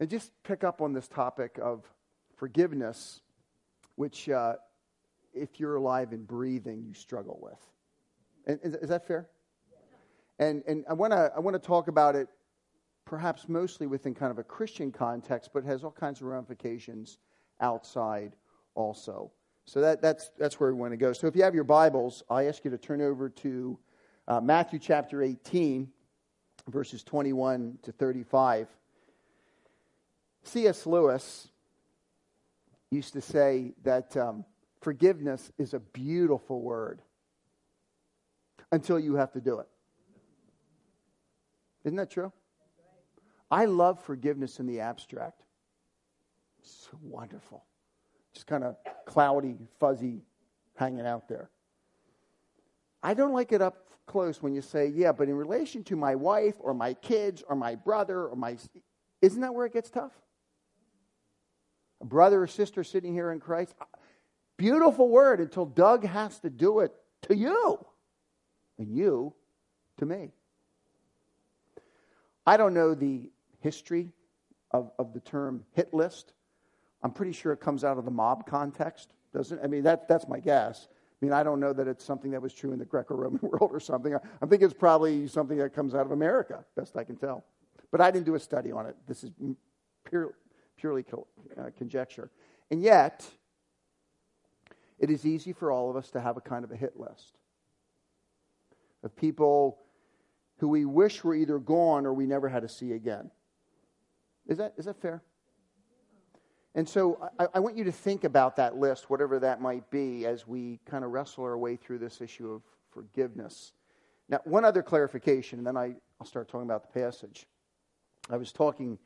and just pick up on this topic of forgiveness, which, uh, if you're alive and breathing, you struggle with. And, is, is that fair? And, and I want to I wanna talk about it perhaps mostly within kind of a Christian context, but has all kinds of ramifications outside also. So that, that's, that's where we want to go. So if you have your Bibles, I ask you to turn over to uh, Matthew chapter 18, verses 21 to 35. C.S. Lewis used to say that um, forgiveness is a beautiful word until you have to do it. Isn't that true? I love forgiveness in the abstract. It's wonderful. Just kind of cloudy, fuzzy, hanging out there. I don't like it up close when you say, yeah, but in relation to my wife or my kids or my brother or my. Isn't that where it gets tough? A brother or sister sitting here in Christ. Beautiful word until Doug has to do it to you and you to me. I don't know the history of, of the term hit list. I'm pretty sure it comes out of the mob context, doesn't it? I mean, that, that's my guess. I mean, I don't know that it's something that was true in the Greco Roman world or something. I, I think it's probably something that comes out of America, best I can tell. But I didn't do a study on it. This is pure, purely uh, conjecture. And yet, it is easy for all of us to have a kind of a hit list of people who we wish were either gone or we never had to see again. Is that, is that fair? And so I, I, want you to think about that list, whatever that might be, as we kind of wrestle our way through this issue of forgiveness. Now, one other clarification, and then I, I'll start talking about the passage. I was talking,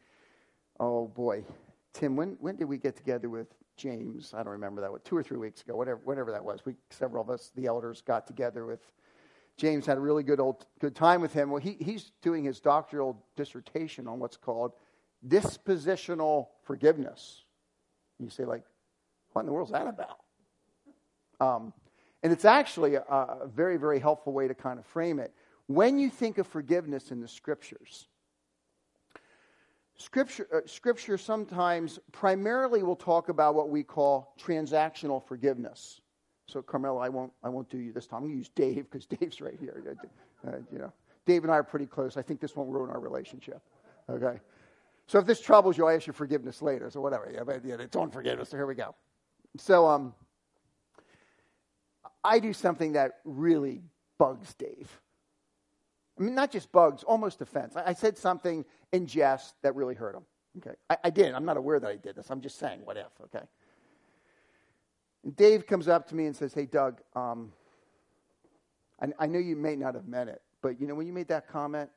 oh boy, Tim, when, when did we get together with James? I don't remember that, What, two or three weeks ago, whatever, whatever that was. We, several of us, the elders, got together with James, had a really good, old, good time with him. Well, he, he's doing his doctoral dissertation on what's called dispositional forgiveness. You say, like, what in the world's that about? Um, and it's actually a, a very, very helpful way to kind of frame it. When you think of forgiveness in the scriptures, Scripture, uh, scripture sometimes primarily will talk about what we call transactional forgiveness. So, Carmelo, I won't, I won't do you this time. I'm going to use Dave because Dave's right here. Uh, you know, Dave and I are pretty close. I think this won't ruin our relationship. Okay? So if this troubles you, I ask you forgiveness later. So whatever. Yeah, but yeah, it's on forgiveness. So here we go. So um, I do something that really bugs Dave. I mean, not just bugs, almost offense. I, I said something in jest that really hurt him. Okay, I, I did. I'm not aware that I did this. I'm just saying, what if? Okay. And Dave comes up to me and says, "Hey, Doug, um, I, I know you may not have meant it, but you know when you made that comment,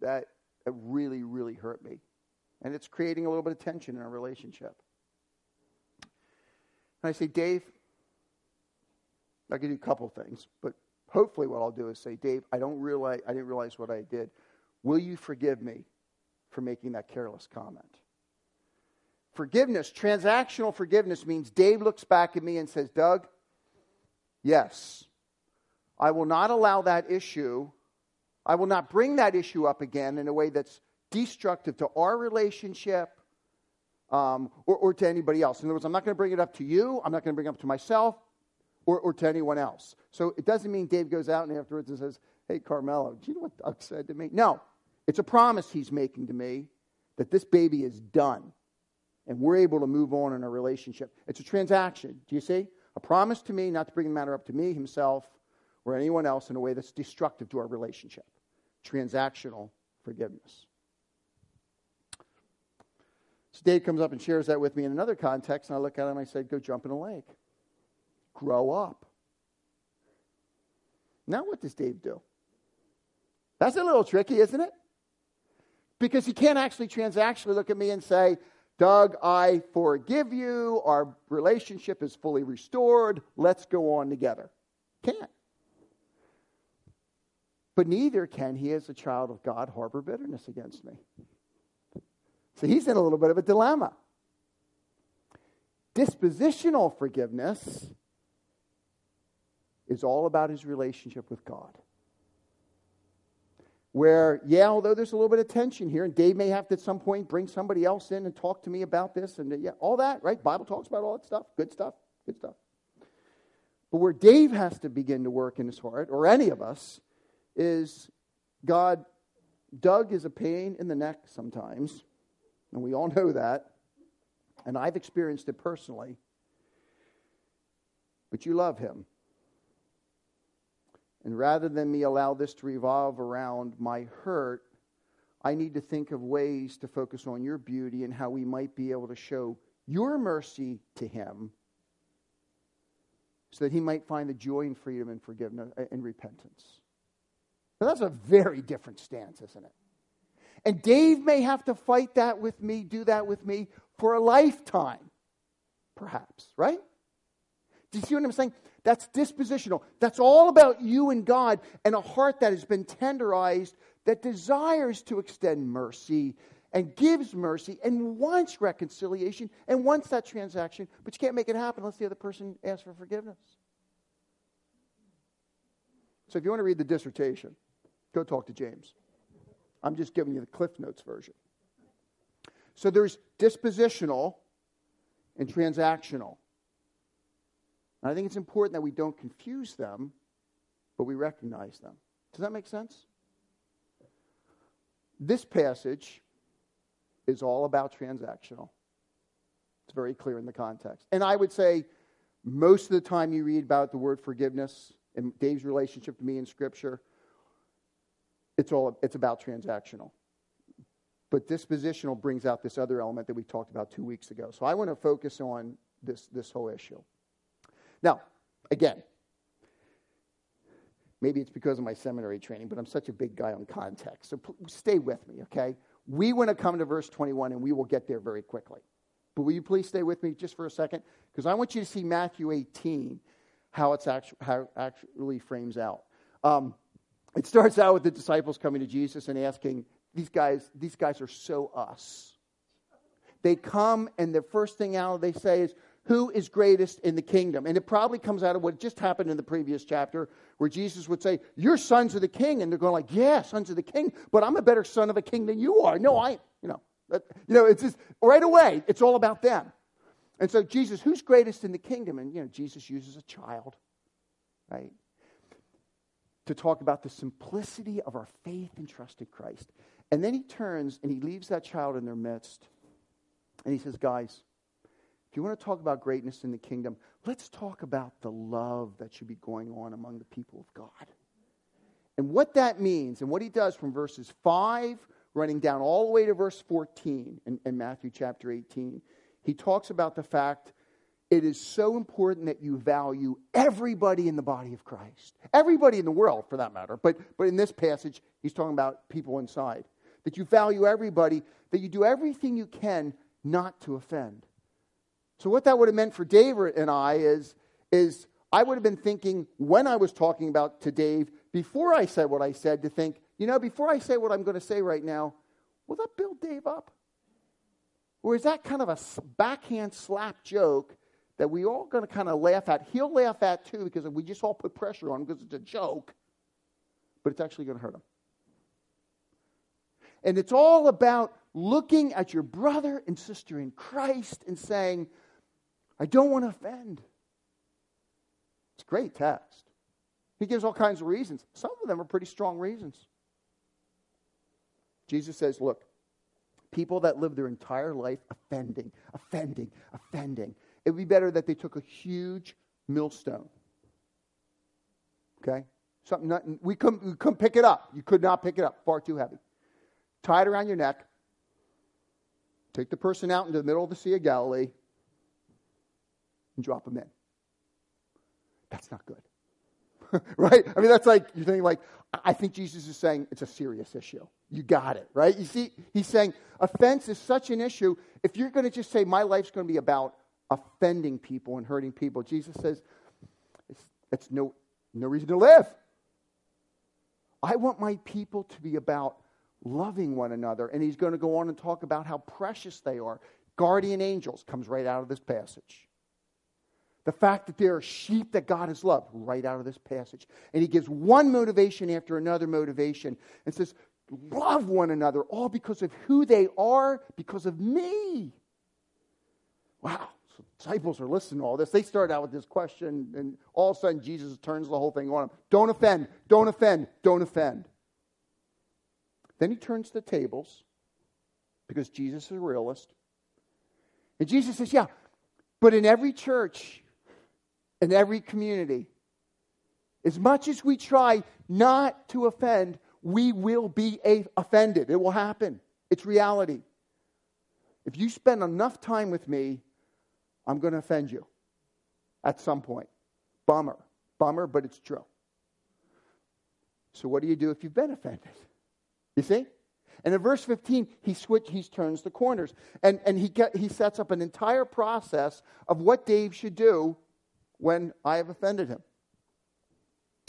that it really, really hurt me. And it's creating a little bit of tension in our relationship. And I say, Dave, I can do a couple things, but hopefully what I'll do is say, Dave, I don't realize I didn't realize what I did. Will you forgive me for making that careless comment? Forgiveness, transactional forgiveness means Dave looks back at me and says, Doug, yes, I will not allow that issue I will not bring that issue up again in a way that's destructive to our relationship um, or, or, to anybody else. In other words, I'm not going to bring it up to you, I'm not going to bring it up to myself or, or, to anyone else. So it doesn't mean Dave goes out and afterwards and says, Hey, Carmelo, do you know what Doug said to me? No, it's a promise he's making to me that this baby is done and we're able to move on in a relationship. It's a transaction. Do you see? A promise to me not to bring the matter up to me, himself, or anyone else in a way that's destructive to our relationship. Transactional forgiveness. So Dave comes up and shares that with me in another context, and I look at him and I said, Go jump in a lake. Grow up. Now, what does Dave do? That's a little tricky, isn't it? Because he can't actually transactionally look at me and say, Doug, I forgive you. Our relationship is fully restored. Let's go on together. Can't. But neither can he, as a child of God, harbor bitterness against me. So he's in a little bit of a dilemma. Dispositional forgiveness is all about his relationship with God. where, yeah, although there's a little bit of tension here, and Dave may have to at some point bring somebody else in and talk to me about this, and yeah, all that, right? Bible talks about all that stuff. Good stuff. Good stuff. But where Dave has to begin to work in his heart, or any of us, is God, Doug is a pain in the neck sometimes, and we all know that, and I've experienced it personally. But you love him. And rather than me allow this to revolve around my hurt, I need to think of ways to focus on your beauty and how we might be able to show your mercy to him so that he might find the joy and freedom and forgiveness uh, and repentance. But that's a very different stance, isn't it? And Dave may have to fight that with me, do that with me for a lifetime, perhaps, right? Do you see what I'm saying? That's dispositional. That's all about you and God and a heart that has been tenderized that desires to extend mercy and gives mercy and wants reconciliation and wants that transaction, but you can't make it happen unless the other person asks for forgiveness. So if you want to read the dissertation, go talk to James. I'm just giving you the Cliff Notes version. So there's dispositional and transactional. And I think it's important that we don't confuse them, but we recognize them. Does that make sense? This passage is all about transactional. It's very clear in the context. And I would say most of the time you read about the word forgiveness and Dave's relationship to me in Scripture, it's all it's about transactional. But dispositional brings out this other element that we talked about two weeks ago. So I want to focus on this, this whole issue. Now, again, maybe it's because of my seminary training, but I'm such a big guy on context. So stay with me, okay? We want to come to verse 21 and we will get there very quickly. But will you please stay with me just for a second? Because I want you to see Matthew 18, how, it's actu- it actually frames out. Um, it starts out with the disciples coming to Jesus and asking, these guys, these guys are so us. They come and the first thing out they say is, who is greatest in the kingdom? And it probably comes out of what just happened in the previous chapter, where Jesus would say, You're sons of the king. And they're going like, Yeah, sons of the king, but I'm a better son of a king than you are. No, I, you know, you know, it's just right away, it's all about them. And so Jesus, who's greatest in the kingdom? And you know, Jesus uses a child, right? To talk about the simplicity of our faith and trust in Christ. And then he turns and he leaves that child in their midst. And he says, Guys, if you want to talk about greatness in the kingdom, let's talk about the love that should be going on among the people of God. And what that means, and what he does from verses 5 running down all the way to verse 14 in, in Matthew chapter 18, he talks about the fact it is so important that you value everybody in the body of Christ. Everybody in the world, for that matter. But, but in this passage, he's talking about people inside. That you value everybody, that you do everything you can not to offend. So, what that would have meant for Dave and I is, is I would have been thinking when I was talking about to Dave, before I said what I said, to think, you know, before I say what I'm going to say right now, will that build Dave up? Or is that kind of a backhand slap joke that we all going to kind of laugh at? He'll laugh at too because we just all put pressure on him because it's a joke, but it's actually going to hurt him. And it's all about looking at your brother and sister in Christ and saying, I don't want to offend. It's a great text. He gives all kinds of reasons. Some of them are pretty strong reasons. Jesus says, Look, people that live their entire life offending, offending, offending, it would be better that they took a huge millstone. Okay? Something not, we, couldn't, we couldn't pick it up. You could not pick it up, far too heavy. Tie it around your neck. Take the person out into the middle of the Sea of Galilee and drop them in. That's not good. right? I mean, that's like, you're thinking, like, I think Jesus is saying it's a serious issue. You got it, right? You see, he's saying offense is such an issue. If you're going to just say, my life's going to be about offending people and hurting people, Jesus says, it's, it's no, no reason to live. I want my people to be about loving one another. And he's going to go on and talk about how precious they are. Guardian angels comes right out of this passage. The fact that there are sheep that God has loved, right out of this passage. And he gives one motivation after another motivation and says, Love one another, all because of who they are, because of me. Wow. So disciples are listening to all this. They start out with this question, and all of a sudden Jesus turns the whole thing on them. Don't offend, don't offend, don't offend. Then he turns the tables because Jesus is a realist. And Jesus says, Yeah, but in every church, in every community, as much as we try not to offend, we will be a- offended. It will happen. It's reality. If you spend enough time with me, I'm going to offend you at some point. Bummer. Bummer, but it's true. So, what do you do if you've been offended? You see? And in verse 15, he switch, he turns the corners. And, and he, get, he sets up an entire process of what Dave should do when I have offended him.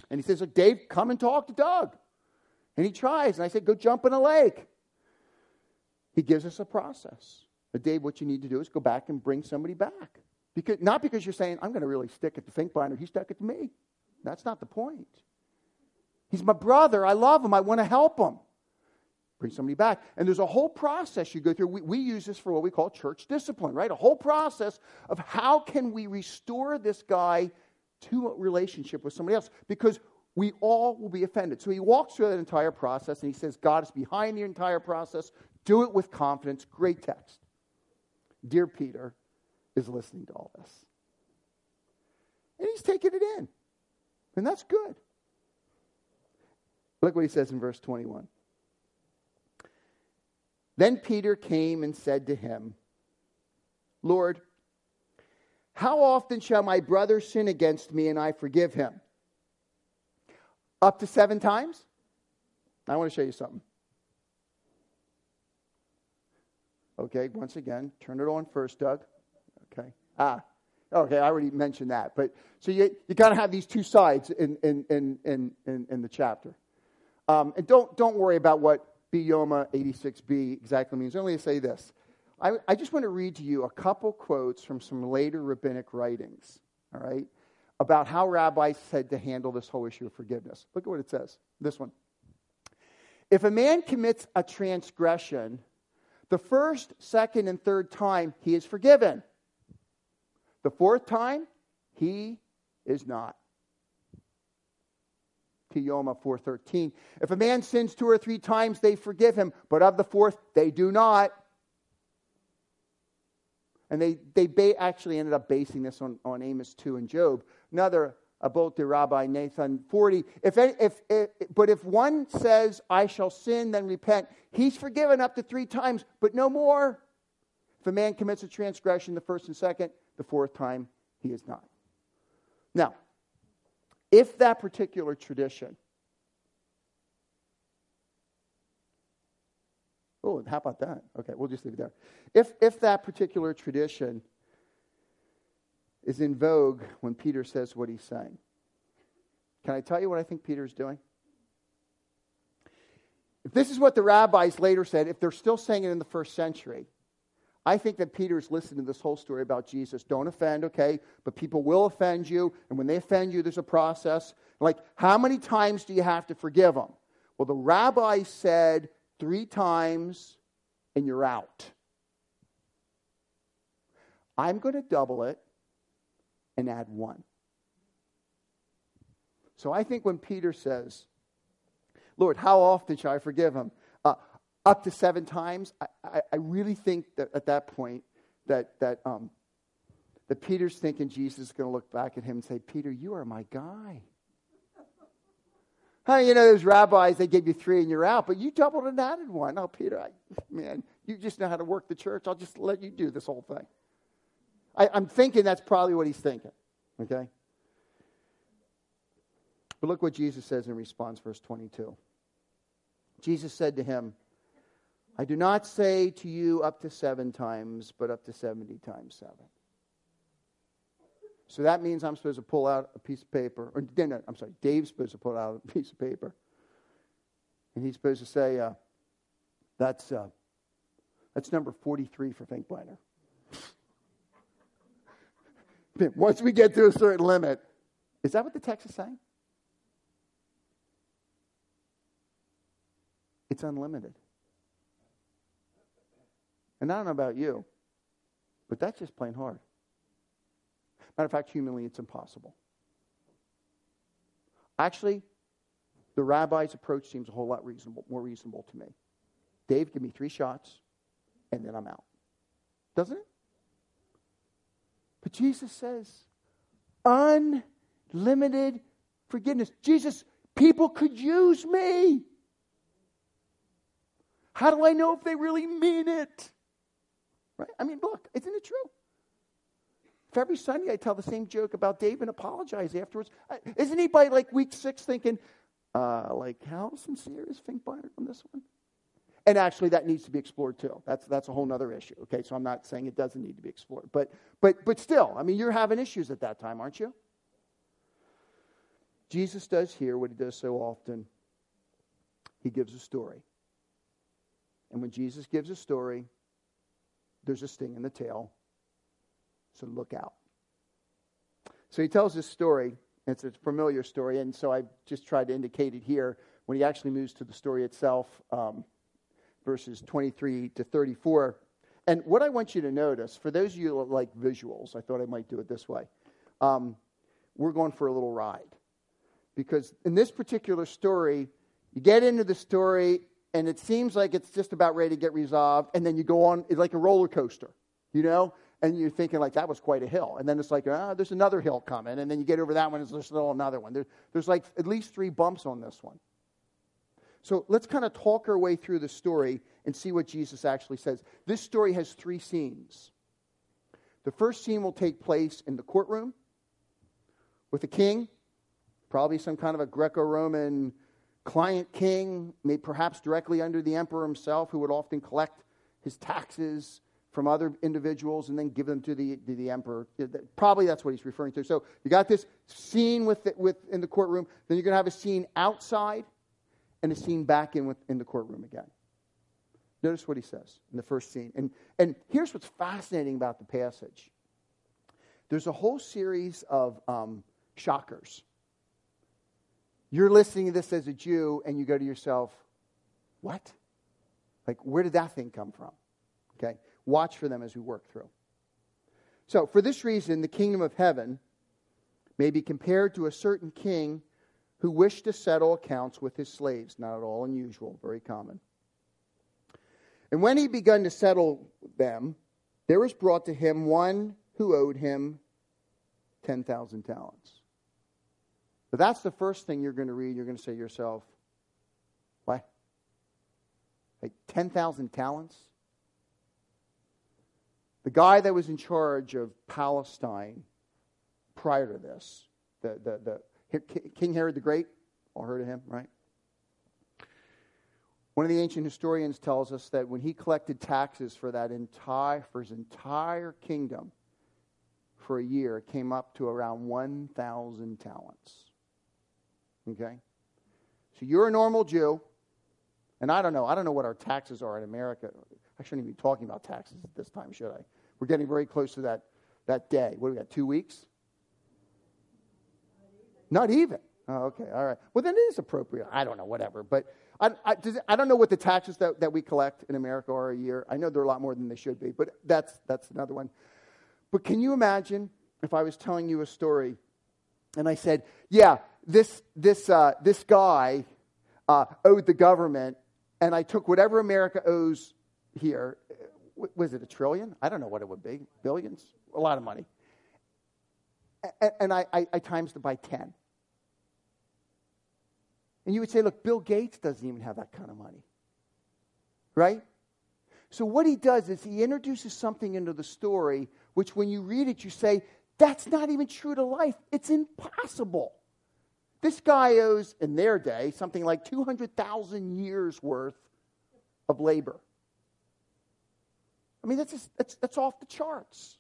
And he says, Look, Dave, come and talk to Doug. And he tries. And I said, Go jump in a lake. He gives us a process. But Dave, what you need to do is go back and bring somebody back. Because, not because you're saying, I'm going to really stick at the Finkbeiner. He stuck it to me. That's not the point. He's my brother. I love him. I want to help him. Bring somebody back. And there's a whole process you go through. We, we use this for what we call church discipline, right? A whole process of how can we restore this guy to a relationship with somebody else. Because we all will be offended. So he walks through that entire process and he says, God is behind the entire process. Do it with confidence. Great text. Dear Peter is listening to all this. And he's taking it in. And that's good. Look what he says in verse 21. Then Peter came and said to him, Lord, how often shall my brother sin against me and I forgive him? Up to seven times? I want to show you something. Okay, once again, turn it on first, Doug. Okay. Ah, okay, I already mentioned that. But so you, you got to have these two sides in, in, in, in, in, the chapter. Um, and don't, don't worry about what b. Yoma 86b exactly means. Only to say this. I, I just want to read to you a couple quotes from some later rabbinic writings, all right, about how rabbis said to handle this whole issue of forgiveness. Look at what it says. This one. If a man commits a transgression, the first, second, and third time he is forgiven. The fourth time, he is not. Kiyoma 4:13. If a man sins two or three times, they forgive him, but of the fourth, they do not. And they, they ba- actually ended up basing this on, on Amos 2 and Job. Another Avot de Rabbi Nathan 40. If, if, if, but if one says, I shall sin, then repent, he's forgiven up to three times, but no more. If a man commits a transgression the first and second, the fourth time, he is not. Now, if that particular tradition, oh, how about that? Okay, we'll just leave it there. If, if that particular tradition is in vogue when Peter says what he's saying. Can I tell you what I think Peter's doing? If this is what the rabbis later said, if they're still saying it in the first century, I think that Peter's listening to this whole story about Jesus. Don't offend, okay? But people will offend you. And when they offend you, there's a process. Like, how many times do you have to forgive them? Well, the rabbi said three times and you're out. I'm going to double it and add one. So I think when Peter says, Lord, how often shall I forgive him? Up to seven times, I, I, I, really think that at that point that, that, um, that Peter's thinking Jesus is going to look back at him and say, Peter, you are my guy. Honey, you know, those rabbis, they give you three and you're out, but you doubled and added one. Oh, Peter, I, man, you just know how to work the church. I'll just let you do this whole thing. I, I'm thinking that's probably what he's thinking. Okay? But look what Jesus says in response, verse 22. Jesus said to him, I do not say to you up to seven times, but up to 70 times seven. So that means I'm supposed to pull out a piece of paper. Or, no, I'm sorry, Dave's supposed to pull out a piece of paper. And he's supposed to say, uh, that's, uh, that's number 43 for Finkbeiner. once we get to a certain limit. Is that what the text is saying? It's unlimited. And I don't know about you, but that's just plain hard. Matter of fact, humanly, it's impossible. Actually, the rabbi's approach seems a whole lot reasonable, more reasonable to me. Dave, give me three shots, and then I'm out. Doesn't it? But Jesus says, unlimited forgiveness. Jesus, people could use me. How do I know if they really mean it? Right? I mean, look, isn't it true? If every Sunday I tell the same joke about Dave and apologize afterwards, isn't anybody like week six thinking, uh, like, how sincere is Finkbeiner on this one? And actually, that needs to be explored too. That's, that's a whole other issue. Okay, so I'm not saying it doesn't need to be explored. But, but, but still, I mean, you're having issues at that time, aren't you? Jesus does here what he does so often he gives a story. And when Jesus gives a story, there's a sting in the tail. So look out. So he tells this story. It's a familiar story, and so I just tried to indicate it here when he actually moves to the story itself. Um, verses 23 to 34. And what I want you to notice, for those of you who like visuals, I thought I might do it this way. Um, we're going for a little ride. Because in this particular story, you get into the story and it seems like it's just about ready to get resolved, and then you go on, it's like a roller coaster, you know? And you're thinking, like, that was quite a hill. And then it's like, ah, there's another hill coming. And then you get over that one, and there's still another one. There, there's like at least three bumps on this one. So let's kind of talk our way through the story and see what Jesus actually says. This story has three scenes. The first scene will take place in the courtroom with a king, probably some kind of a Greco Roman client king, maybe perhaps directly under the emperor himself, who would often collect his taxes from other individuals and then give them to the, to the emperor. Probably that's what he's referring to. So you got this scene with, the, with in the courtroom, then you're going to have a scene outside and a scene back in, with, in the courtroom again. Notice what he says in the first scene. And, and here's what's fascinating about the passage there's a whole series of um, shockers. You're listening to this as a Jew, and you go to yourself, What? Like, where did that thing come from? Okay? Watch for them as we work through. So, for this reason, the kingdom of heaven may be compared to a certain king who wished to settle accounts with his slaves. Not at all unusual, very common. And when he begun to settle them, there was brought to him one who owed him 10,000 talents. But that's the first thing you're going to read. You're going to say to yourself, what? Like 10,000 talents? The guy that was in charge of Palestine prior to this, the, the, the King Herod the Great, all heard of him, right? One of the ancient historians tells us that when he collected taxes for that entire for his entire kingdom for a year, it came up to around 1,000 talents. Okay? So you're a normal Jew, and I don't know, I don't know what our taxes are in America. I shouldn't even be talking about taxes at this time, should I? We're getting very close to that, that day. What do we got, two weeks? Not even. Oh, okay, all right. Well, then it is appropriate. I don't know, whatever. But I, I, does, I don't know what the taxes that, that we collect in America are a year. I know they're a lot more than they should be, but that's, that's another one. But can you imagine if I was telling you a story and I said, yeah, this, this, uh, this guy uh, owed the government, and I took whatever America owes here. Was it a trillion? I don't know what it would be. Billions? A lot of money. And, and I, I, I times it by 10. And you would say, look, Bill Gates doesn't even have that kind of money. Right? So, what he does is he introduces something into the story, which when you read it, you say, that's not even true to life. It's impossible. This guy owes, in their day, something like 200,000 years worth of labor. I mean, that's, just, that's, that's off the charts.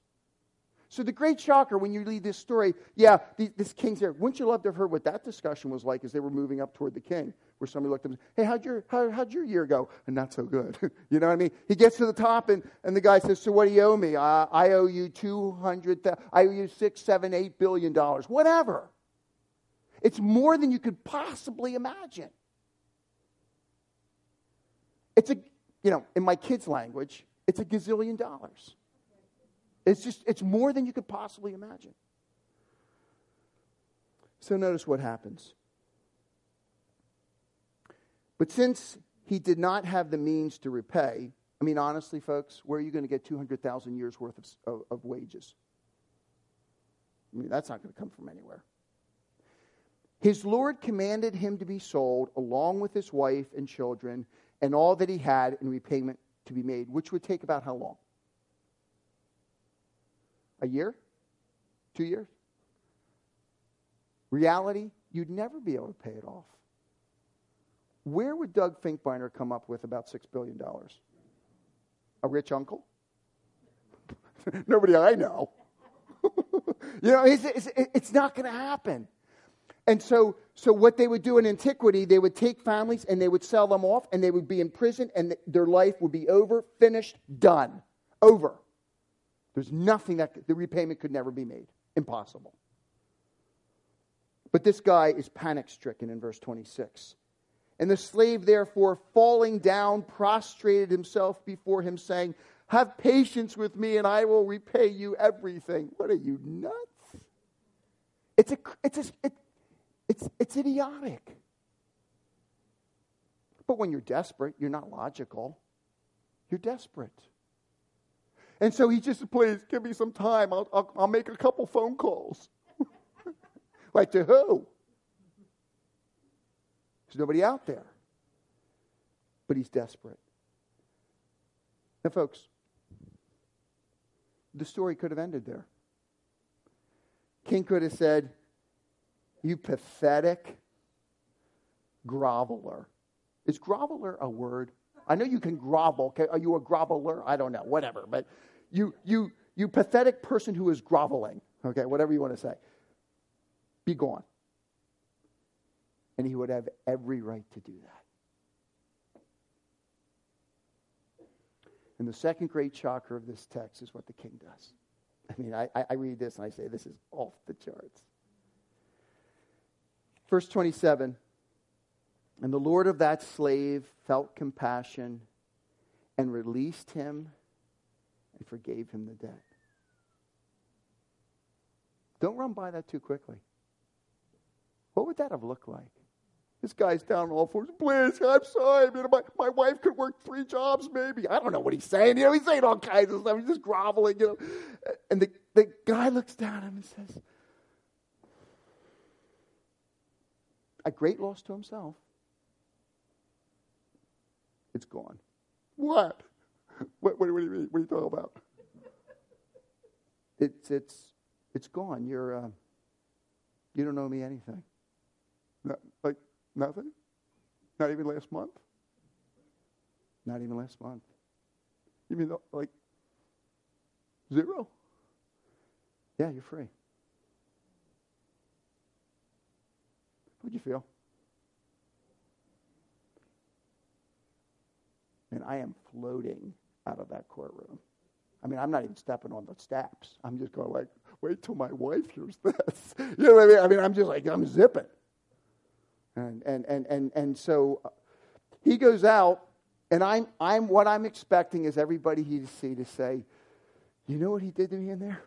So the great shocker when you read this story, yeah, the, this king's there. Wouldn't you love to have heard what that discussion was like as they were moving up toward the king? where somebody looked at him, hey, how'd your, how, how'd your year go? And not so good. you know what I mean? He gets to the top and, and the guy says, so what do you owe me? Uh, I owe you 200, I owe you six, seven, eight billion dollars, whatever. It's more than you could possibly imagine. It's a, you know, in my kids' language, it's a gazillion dollars. It's just, it's more than you could possibly imagine. So notice what happens. But since he did not have the means to repay, I mean, honestly, folks, where are you going to get 200,000 years worth of, of, of wages? I mean, that's not going to come from anywhere. His Lord commanded him to be sold along with his wife and children and all that he had in repayment to be made, which would take about how long? A year? Two years? Reality, you'd never be able to pay it off. Where would Doug Finkbeiner come up with about $6 billion? A rich uncle? Nobody I know. you know, it's, it's, it's not going to happen. And so, so what they would do in antiquity, they would take families and they would sell them off and they would be in prison and their life would be over, finished, done. Over. There's nothing that the repayment could never be made. Impossible. But this guy is panic stricken in verse 26. And the slave, therefore, falling down, prostrated himself before him, saying, Have patience with me, and I will repay you everything. What are you, nuts? It's, a, it's, a, it, it's, it's idiotic. But when you're desperate, you're not logical. You're desperate. And so he just, please give me some time. I'll, I'll, I'll make a couple phone calls. like to who? There's nobody out there. But he's desperate. Now, folks, the story could have ended there. King could have said, You pathetic groveler. Is groveler a word? I know you can grovel. Are you a groveler? I don't know. Whatever. But you, you, you pathetic person who is groveling. Okay? Whatever you want to say. Be gone. And he would have every right to do that. And the second great shocker of this text is what the king does. I mean, I, I read this and I say, this is off the charts. Verse 27 And the Lord of that slave felt compassion and released him and forgave him the debt. Don't run by that too quickly. What would that have looked like? This guy's down on all fours. Please, I'm sorry. You know, my, my wife could work three jobs, maybe. I don't know what he's saying. You know, he's saying all kinds of stuff. He's just groveling, you know. And the, the guy looks down at him and says, a great loss to himself. It's gone. What? What, what, what do you mean? What are you talking about? It's, it's, it's gone. You're, uh, you don't owe me anything. No, like, Nothing? Not even last month? Not even last month. You mean like zero? Yeah, you're free. How'd you feel? And I am floating out of that courtroom. I mean, I'm not even stepping on the steps. I'm just going like, wait till my wife hears this. you know what I mean? I mean, I'm just like, I'm zipping. And, and, and, and, and so uh, he goes out, and I'm, I'm, what I'm expecting is everybody he see to say, You know what he did to me in there?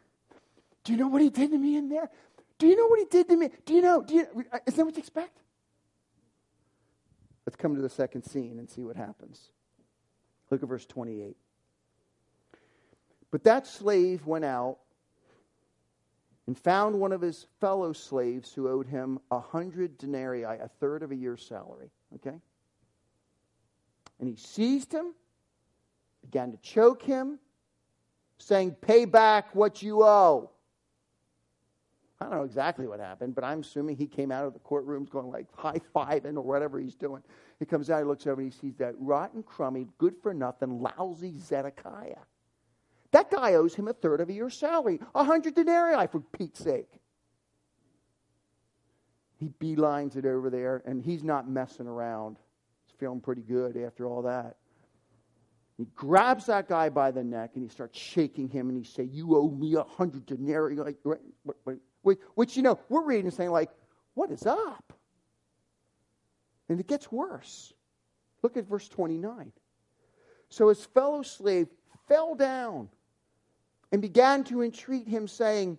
Do you know what he did to me in there? Do you know what he did to me? Do you know? Do you, is that what you expect? Let's come to the second scene and see what happens. Look at verse 28. But that slave went out and found one of his fellow slaves who owed him a hundred denarii, a third of a year's salary. Okay? And he seized him, began to choke him, saying, Pay back what you owe. I don't know exactly what happened, but I'm assuming he came out of the courtroom going like high fiving or whatever he's doing. He comes out, he looks over, and he sees that rotten, crummy, good for nothing, lousy Zedekiah that guy owes him a third of a year's salary, a hundred denarii, for Pete's sake. he beelines it over there, and he's not messing around. He's feeling pretty good after all that. He grabs that guy by the neck and he starts shaking him and he say, "You owe me a hundred denarii." Like, which, which you know we're reading and saying like, "What is up?" And it gets worse. Look at verse twenty-nine. So his fellow slave fell down and began to entreat him, saying,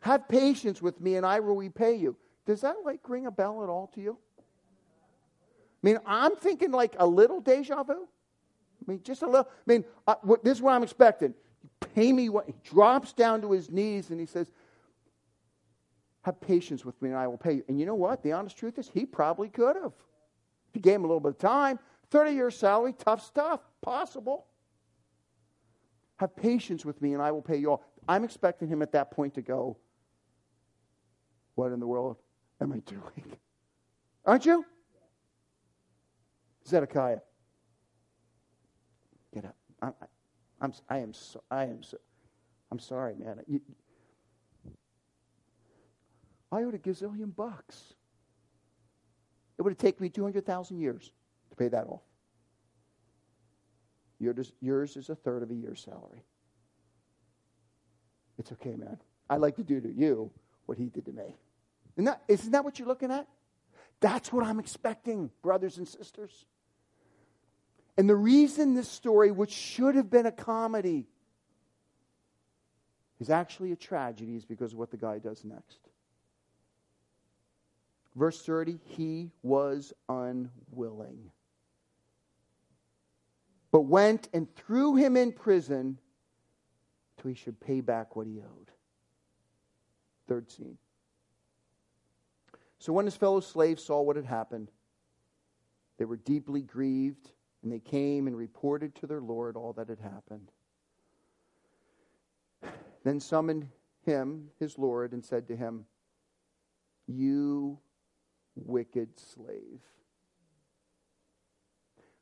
"Have patience with me, and I will repay you." Does that like ring a bell at all to you? I mean, I'm thinking like a little deja vu. I mean, just a little. I mean, uh, what, this is what I'm expecting. Pay me what. He drops down to his knees and he says, Have patience with me and I will pay you. And you know what? The honest truth is, he probably could have. If he gave him a little bit of time, 30 years salary, tough stuff, possible. Have patience with me and I will pay you all. I'm expecting him at that point to go, What in the world am I doing? Aren't you? Zedekiah. Get up. I, I'm, I am so, I am so, I'm sorry, man. You, I owed a gazillion bucks. It would have taken me 200,000 years to pay that off. Yours, is a third of a year's salary. It's okay, man. I'd like to do to you what he did to me. Isn't that, isn't that what you're looking at? That's what I'm expecting, brothers and sisters. And the reason this story, which should have been a comedy, is actually a tragedy is because of what the guy does next. Verse 30 he was unwilling, but went and threw him in prison till he should pay back what he owed. Third scene. So when his fellow slaves saw what had happened, they were deeply grieved and they came and reported to their Lord all that had happened. Then summoned him, his Lord, and said to him, You wicked slave.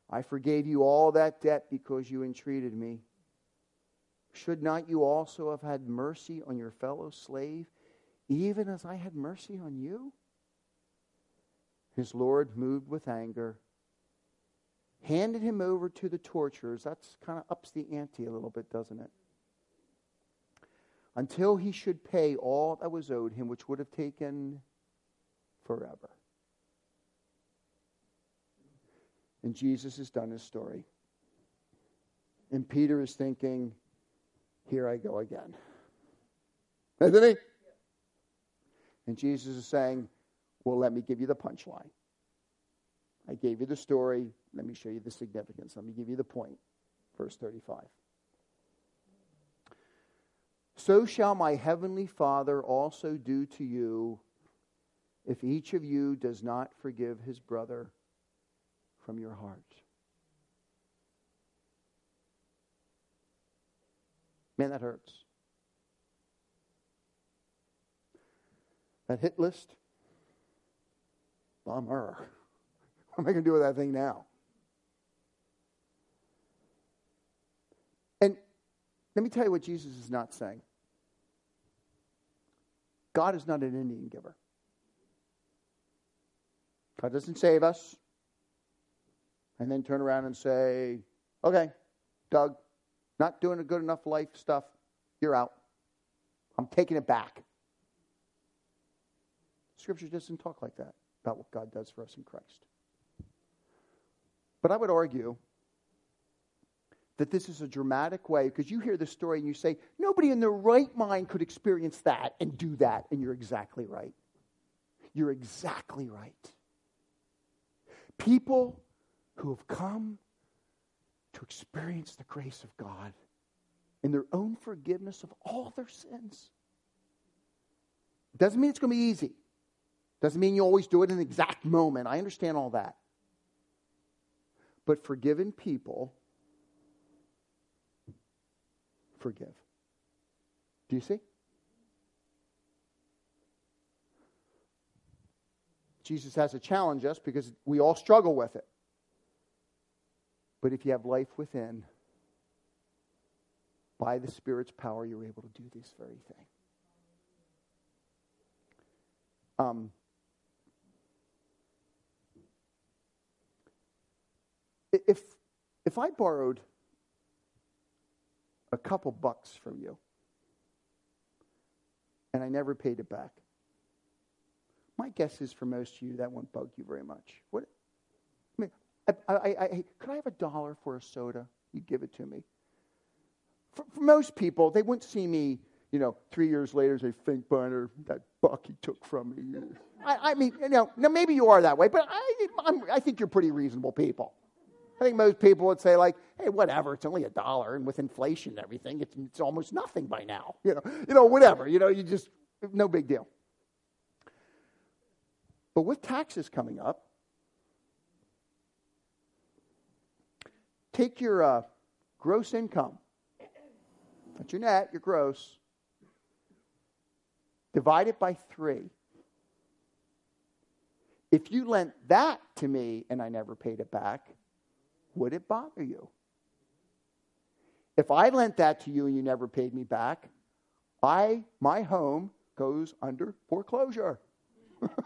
I forgave you all that debt because you entreated me. Should not you also have had mercy on your fellow slave, even as I had mercy on you? His Lord, moved with anger, handed him over to the torturers. That's kind of ups the ante a little bit, doesn't it? Until he should pay all that was owed him, which would have taken forever. And Jesus has done his story. And Peter is thinking, here I go again. Isn't he? And Jesus is saying, well, let me give you the punchline. I gave you the story. Let me show you the significance. Let me give you the point. Verse 35. So shall my heavenly Father also do to you if each of you does not forgive his brother from your heart. Man, that hurts. That hit list, bummer. What am I going to do with that thing now? And let me tell you what Jesus is not saying God is not an Indian giver. God doesn't save us and then turn around and say, okay, Doug, not doing a good enough life stuff, you're out. I'm taking it back. Scripture doesn't talk like that about what God does for us in Christ. But I would argue that this is a dramatic way because you hear the story and you say, nobody in their right mind could experience that and do that. And you're exactly right. You're exactly right. People who have come to experience the grace of God in their own forgiveness of all their sins. Doesn't mean it's going to be easy. Doesn't mean you always do it in the exact moment. I understand all that. But forgiven people forgive. Do you see? Jesus has to challenge us because we all struggle with it. But if you have life within, by the Spirit's power, you're able to do this very thing. Um, if, if I borrowed a couple bucks from you and I never paid it back, my guess is for most of you that won't bug you very much. What, I I, I, could I have a dollar for a soda? You give it to me. For, for, most people, they wouldn't see me, you know, three years later say, Finkbeiner, that buck he took from me. I, I mean, you know, now maybe you are that way, but I, I'm, I think you're pretty reasonable people. I think most people would say, like, hey, whatever, it's only a dollar, and with inflation and everything, it's, it's almost nothing by now. You know, you know, whatever. You know, you just, no big deal. But with taxes coming up, take your uh, gross income, not your net, your gross, divide it by three. If you lent that to me and I never paid it back, would it bother you? If I lent that to you and you never paid me back, I my home goes under foreclosure.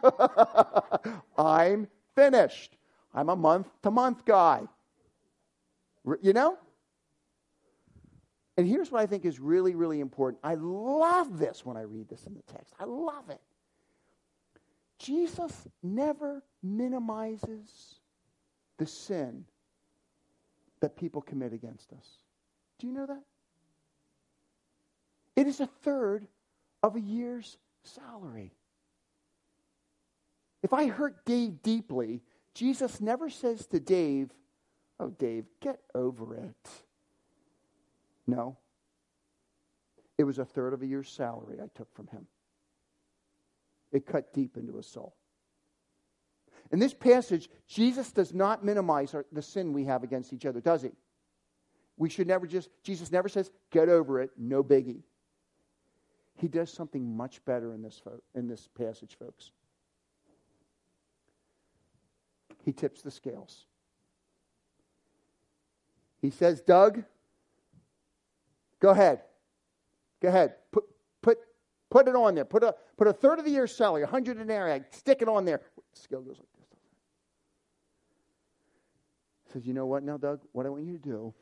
I'm finished. I'm a month to month guy. You know? And here's what I think is really, really important. I love this when I read this in the text. I love it. Jesus never minimizes the sin that people commit against us. Do you know that? It is a third of a year's salary. If I hurt Dave deeply, Jesus never says to Dave, Oh, Dave, get over it. No. It was a third of a year's salary I took from him. It cut deep into his soul. In this passage, Jesus does not minimize our, the sin we have against each other, does he? We should never just, Jesus never says, get over it, no biggie. He does something much better in this, in this passage, folks. He tips the scales. He says, Doug, go ahead. Go ahead. Put, put, put it on there. Put a, put a third of the year's salary, 100 denarii, stick it on there. The scale goes like this. He says, You know what now, Doug? What I want you to do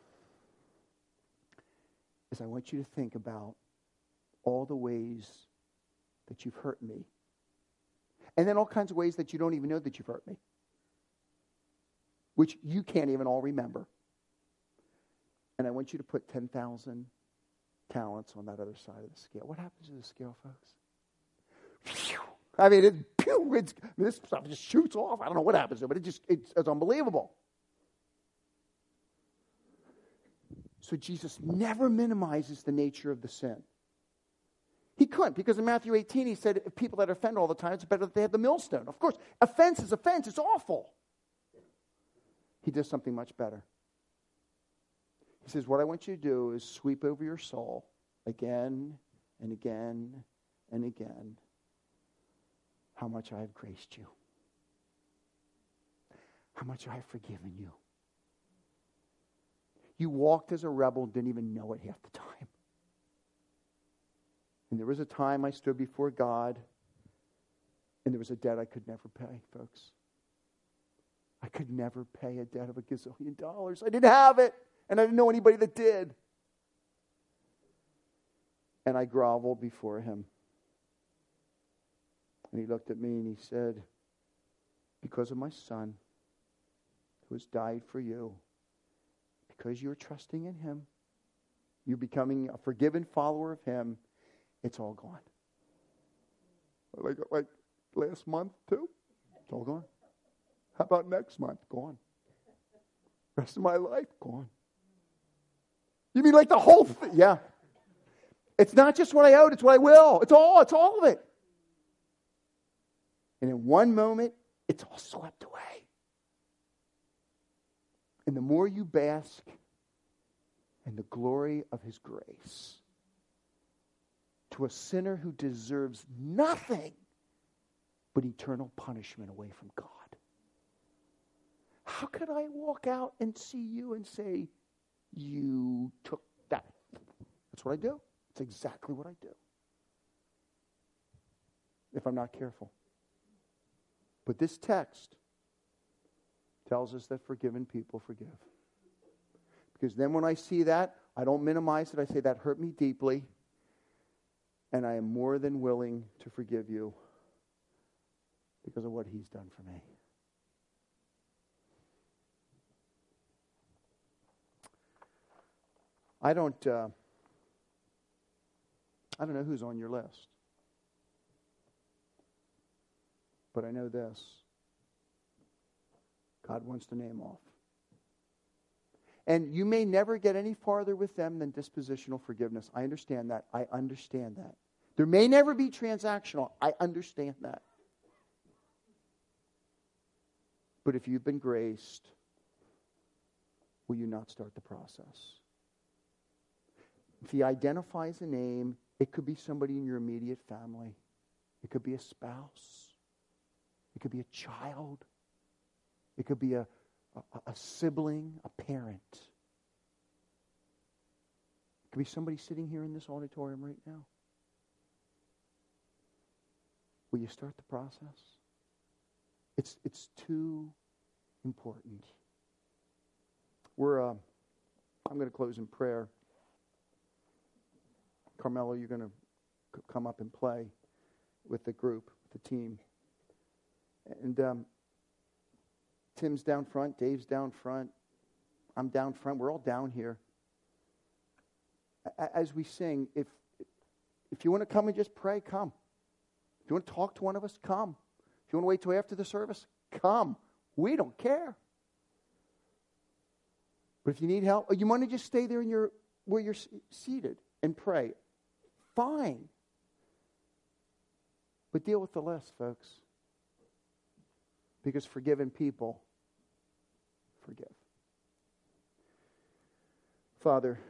is I want you to think about all the ways that you've hurt me. And then all kinds of ways that you don't even know that you've hurt me, which you can't even all remember. And I want you to put 10,000 talents on that other side of the scale. What happens to the scale, folks? I mean, it, pew, it's, this stuff just shoots off. I don't know what happens to it, but it just, it's, it's unbelievable. So Jesus never minimizes the nature of the sin. He couldn't, because in Matthew 18, he said, if people that offend all the time, it's better that they have the millstone. Of course, offense is offense, it's awful. He does something much better. He says, What I want you to do is sweep over your soul again and again and again how much I have graced you, how much I have forgiven you. You walked as a rebel and didn't even know it half the time. And there was a time I stood before God, and there was a debt I could never pay, folks. I could never pay a debt of a gazillion dollars. I didn't have it. And I didn't know anybody that did. And I groveled before him. And he looked at me and he said, Because of my son who has died for you, because you're trusting in him, you're becoming a forgiven follower of him, it's all gone. Like, like last month, too? It's all gone. How about next month? Gone. Rest of my life, gone. You mean like the whole thing? Yeah. It's not just what I owed, it's what I will. It's all, it's all of it. And in one moment, it's all swept away. And the more you bask in the glory of his grace to a sinner who deserves nothing but eternal punishment away from God. How could I walk out and see you and say, you took that. That's what I do. It's exactly what I do. If I'm not careful. But this text tells us that forgiven people forgive. Because then when I see that, I don't minimize it. I say, that hurt me deeply. And I am more than willing to forgive you because of what he's done for me. I don't. Uh, I don't know who's on your list, but I know this: God wants the name off. And you may never get any farther with them than dispositional forgiveness. I understand that. I understand that. There may never be transactional. I understand that. But if you've been graced, will you not start the process? If he identifies a name, it could be somebody in your immediate family, it could be a spouse, it could be a child, it could be a, a, a sibling, a parent. It could be somebody sitting here in this auditorium right now. Will you start the process? It's, it's too important. We're, uh, I'm going to close in prayer. Carmelo, you're going to come up and play with the group, the team. And um, Tim's down front, Dave's down front, I'm down front. We're all down here. As we sing, if, if you want to come and just pray, come. If you want to talk to one of us, come. If you want to wait till after the service, come. We don't care. But if you need help, or you want to just stay there in your, where you're seated and pray, fine. But deal with the list, folks. Because forgiven people forgive. Father,